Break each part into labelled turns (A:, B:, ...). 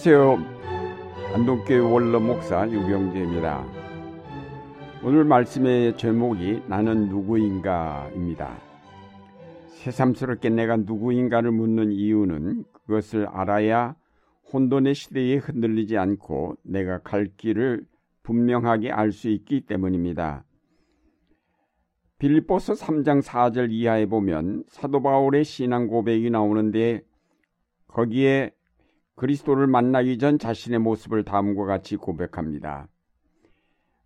A: 안녕하세요. 안동교회 원로 목사 유경재입니다. 오늘 말씀의 제목이 나는 누구인가입니다. 새삼스럽게 내가 누구인가를 묻는 이유는 그것을 알아야 혼돈의 시대에 흔들리지 않고 내가 갈 길을 분명하게 알 수 있기 때문입니다. 빌립보서 3장 4절 이하에 보면 사도 바울의 신앙 고백이 나오는데 거기에 그리스도를 만나기 전 자신의 모습을 다음과 같이 고백합니다.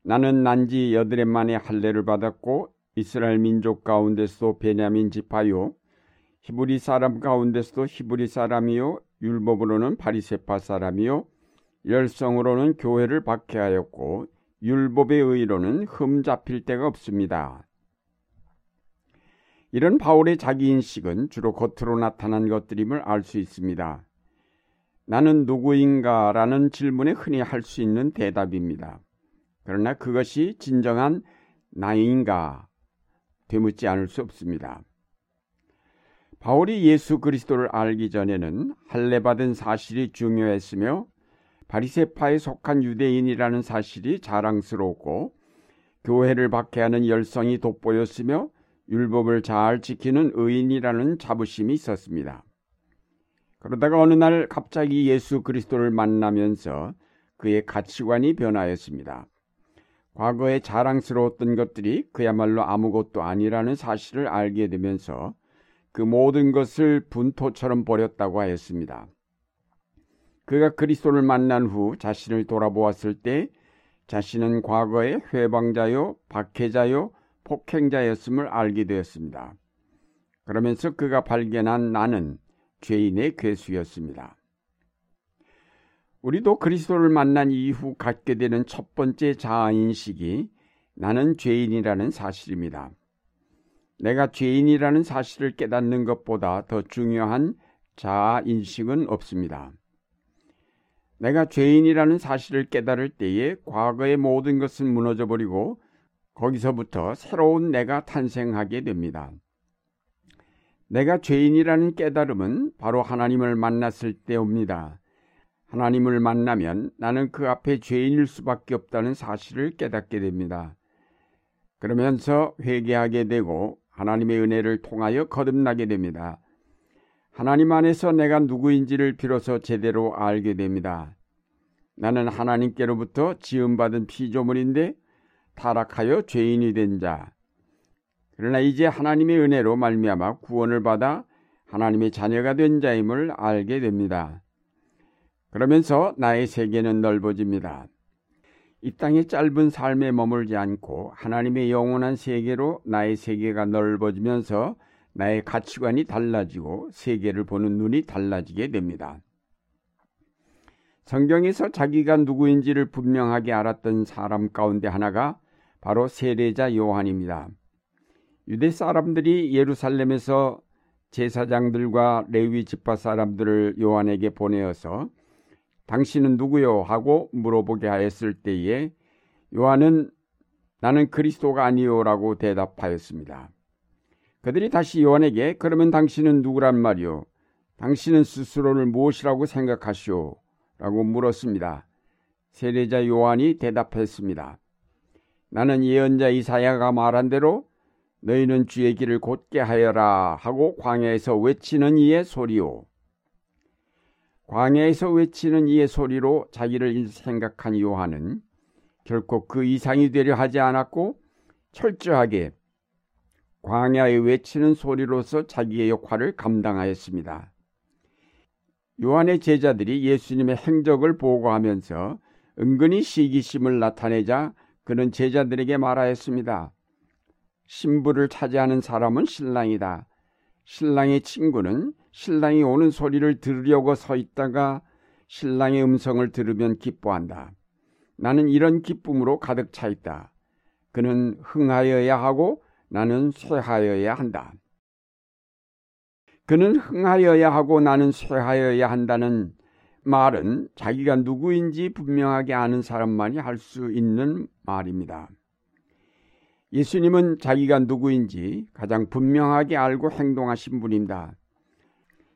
A: 나는 난지 여드렛 만에 할례를 받았고 이스라엘 민족 가운데서도 베냐민 지파요 히브리 사람 가운데서도 히브리 사람이요 율법으로는 바리세파 사람이요 열성으로는 교회를 박해하였고 율법의 의로는 흠 잡힐 데가 없습니다. 이런 바울의 자기 인식은 주로 겉으로 나타난 것들임을 알 수 있습니다. 나는 누구인가 라는 질문에 흔히 할 수 있는 대답입니다. 그러나 그것이 진정한 나인가 되묻지 않을 수 없습니다. 바울이 예수 그리스도를 알기 전에는 할례받은 사실이 중요했으며 바리세파에 속한 유대인이라는 사실이 자랑스러웠고 교회를 박해하는 열성이 돋보였으며 율법을 잘 지키는 의인이라는 자부심이 있었습니다. 그러다가 어느 날 갑자기 예수 그리스도를 만나면서 그의 가치관이 변하였습니다. 과거에 자랑스러웠던 것들이 그야말로 아무것도 아니라는 사실을 알게 되면서 그 모든 것을 분토처럼 버렸다고 하였습니다. 그가 그리스도를 만난 후 자신을 돌아보았을 때 자신은 과거의 회방자요, 박해자요, 폭행자였음을 알게 되었습니다. 그러면서 그가 발견한 나는 죄인의 괴수였습니다. 우리도 그리스도를 만난 이후 갖게 되는 첫 번째 자아인식이 나는 죄인이라는 사실입니다. 내가 죄인이라는 사실을 깨닫는 것보다 더 중요한 자아인식은 없습니다. 내가 죄인이라는 사실을 깨달을 때에 과거의 모든 것은 무너져 버리고 거기서부터 새로운 내가 탄생하게 됩니다. 내가 죄인이라는 깨달음은 바로 하나님을 만났을 때 옵니다. 하나님을 만나면 나는 그 앞에 죄인일 수밖에 없다는 사실을 깨닫게 됩니다. 그러면서 회개하게 되고 하나님의 은혜를 통하여 거듭나게 됩니다. 하나님 안에서 내가 누구인지를 비로소 제대로 알게 됩니다. 나는 하나님께로부터 지음받은 피조물인데 타락하여 죄인이 된 자. 그러나 이제 하나님의 은혜로 말미암아 구원을 받아 하나님의 자녀가 된 자임을 알게 됩니다. 그러면서 나의 세계는 넓어집니다. 이 땅의 짧은 삶에 머물지 않고 하나님의 영원한 세계로 나의 세계가 넓어지면서 나의 가치관이 달라지고 세계를 보는 눈이 달라지게 됩니다. 성경에서 자기가 누구인지를 분명하게 알았던 사람 가운데 하나가 바로 세례자 요한입니다. 유대 사람들이 예루살렘에서 제사장들과 레위 지파 사람들을 요한에게 보내어서 당신은 누구요? 하고 물어보게 하였을 때에 요한은 나는 그리스도가 아니요라고 대답하였습니다. 그들이 다시 요한에게 그러면 당신은 누구란 말이요? 당신은 스스로를 무엇이라고 생각하시오? 라고 물었습니다. 세례자 요한이 대답했습니다. 나는 예언자 이사야가 말한 대로 너희는 주의 길을 곧게 하여라 하고 광야에서 외치는 이의 소리요. 광야에서 외치는 이의 소리로 자기를 생각한 요한은 결코 그 이상이 되려 하지 않았고 철저하게 광야에 외치는 소리로서 자기의 역할을 감당하였습니다. 요한의 제자들이 예수님의 행적을 보고하면서 은근히 시기심을 나타내자 그는 제자들에게 말하였습니다. 신부를 차지하는 사람은 신랑이다. 신랑의 친구는 신랑이 오는 소리를 들으려고 서 있다가 신랑의 음성을 들으면 기뻐한다. 나는 이런 기쁨으로 가득 차 있다. 그는 흥하여야 하고 나는 쇠하여야 한다. 그는 흥하여야 하고 나는 쇠하여야 한다는 말은 자기가 누구인지 분명하게 아는 사람만이 할 수 있는 말입니다. 예수님은 자기가 누구인지 가장 분명하게 알고 행동하신 분입니다.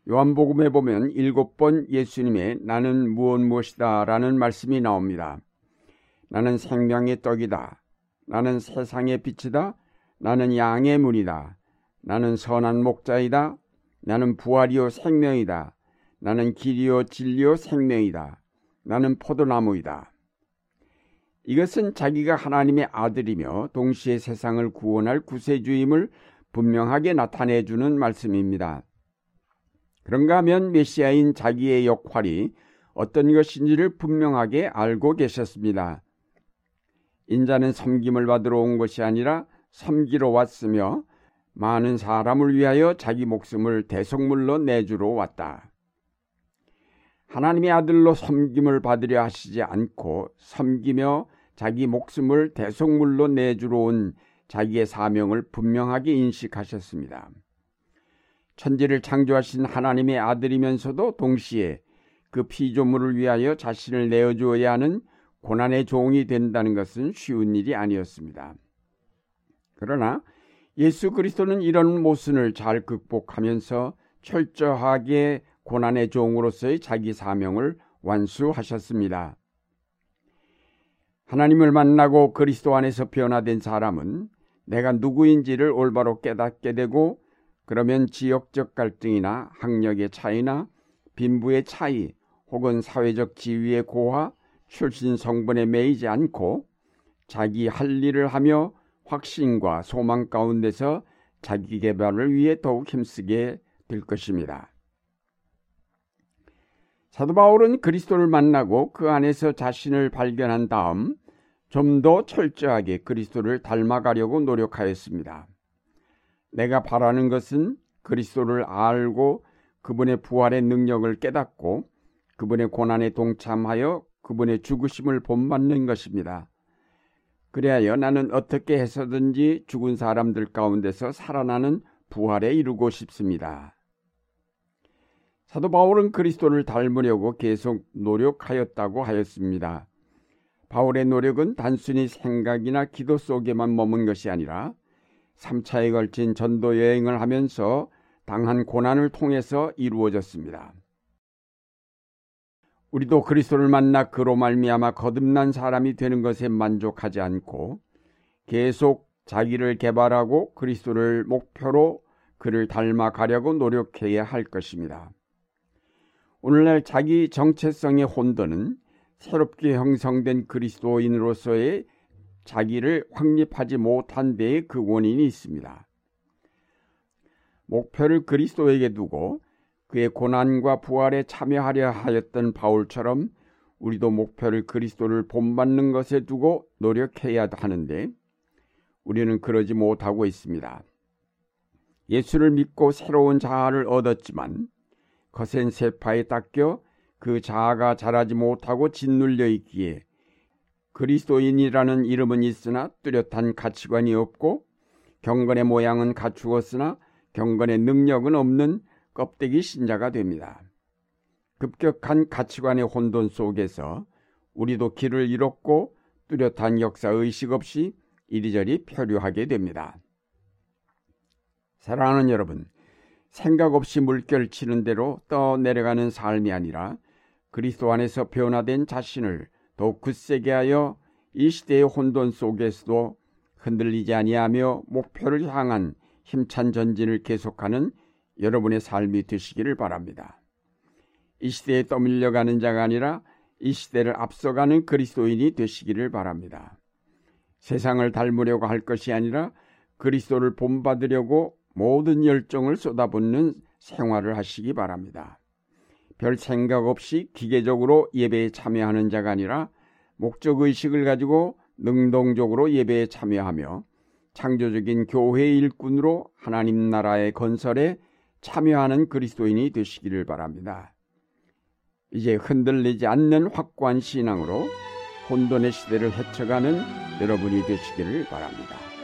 A: 요한복음에 보면 일곱 번 예수님의 나는 무엇 무엇이다 라는 말씀이 나옵니다. 나는 생명의 떡이다. 나는 세상의 빛이다. 나는 양의 문이다. 나는 선한 목자이다. 나는 부활이요 생명이다. 나는 길이요 진리요 생명이다. 나는 포도나무이다. 이것은 자기가 하나님의 아들이며 동시에 세상을 구원할 구세주임을 분명하게 나타내 주는 말씀입니다. 그런가 하면 메시아인 자기의 역할이 어떤 것인지를 분명하게 알고 계셨습니다. 인자는 섬김을 받으러 온 것이 아니라 섬기러 왔으며 많은 사람을 위하여 자기 목숨을 대속물로 내주러 왔다. 하나님의 아들로 섬김을 받으려 하시지 않고 섬기며 자기 목숨을 대속물로 내주러 온 자기의 사명을 분명하게 인식하셨습니다. 천지를 창조하신 하나님의 아들이면서도 동시에 그 피조물을 위하여 자신을 내어주어야 하는 고난의 종이 된다는 것은 쉬운 일이 아니었습니다. 그러나 예수 그리스도는 이런 모순을 잘 극복하면서 철저하게 고난의 종으로서의 자기 사명을 완수하셨습니다. 하나님을 만나고 그리스도 안에서 변화된 사람은 내가 누구인지를 올바로 깨닫게 되고 그러면 지역적 갈등이나 학력의 차이나 빈부의 차이 혹은 사회적 지위의 고하, 출신 성분에 매이지 않고 자기 할 일을 하며 확신과 소망 가운데서 자기 개발을 위해 더욱 힘쓰게 될 것입니다. 사도 바울은 그리스도를 만나고 그 안에서 자신을 발견한 다음 좀 더 철저하게 그리스도를 닮아가려고 노력하였습니다. 내가 바라는 것은 그리스도를 알고 그분의 부활의 능력을 깨닫고 그분의 고난에 동참하여 그분의 죽으심을 본받는 것입니다. 그래야 나는 어떻게 해서든지 죽은 사람들 가운데서 살아나는 부활에 이루고 싶습니다. 사도 바울은 그리스도를 닮으려고 계속 노력하였다고 하였습니다. 바울의 노력은 단순히 생각이나 기도 속에만 머문 것이 아니라 3차에 걸친 전도 여행을 하면서 당한 고난을 통해서 이루어졌습니다. 우리도 그리스도를 만나 그로 말미암아 거듭난 사람이 되는 것에 만족하지 않고 계속 자기를 개발하고 그리스도를 목표로 그를 닮아가려고 노력해야 할 것입니다. 오늘날 자기 정체성의 혼돈은 새롭게 형성된 그리스도인으로서의 자기를 확립하지 못한 데에 그 원인이 있습니다. 목표를 그리스도에게 두고 그의 고난과 부활에 참여하려 하였던 바울처럼 우리도 목표를 그리스도를 본받는 것에 두고 노력해야 하는데 우리는 그러지 못하고 있습니다. 예수를 믿고 새로운 자아를 얻었지만 거센 세파에 닦여 그 자아가 자라지 못하고 짓눌려 있기에 그리스도인이라는 이름은 있으나 뚜렷한 가치관이 없고 경건의 모양은 갖추었으나 경건의 능력은 없는 껍데기 신자가 됩니다. 급격한 가치관의 혼돈 속에서 우리도 길을 잃었고 뚜렷한 역사 의식 없이 이리저리 표류하게 됩니다. 사랑하는 여러분, 생각 없이 물결 치는 대로 떠내려가는 삶이 아니라 그리스도 안에서 변화된 자신을 더욱 굳세게 하여 이 시대의 혼돈 속에서도 흔들리지 아니하며 목표를 향한 힘찬 전진을 계속하는 여러분의 삶이 되시기를 바랍니다. 이 시대에 떠밀려가는 자가 아니라 이 시대를 앞서가는 그리스도인이 되시기를 바랍니다. 세상을 닮으려고 할 것이 아니라 그리스도를 본받으려고 모든 열정을 쏟아붓는 생활을 하시기 바랍니다. 별 생각 없이 기계적으로 예배에 참여하는 자가 아니라 목적 의식을 가지고 능동적으로 예배에 참여하며 창조적인 교회 일꾼으로 하나님 나라의 건설에 참여하는 그리스도인이 되시기를 바랍니다. 이제 흔들리지 않는 확고한 신앙으로 혼돈의 시대를 헤쳐가는 여러분이 되시기를 바랍니다.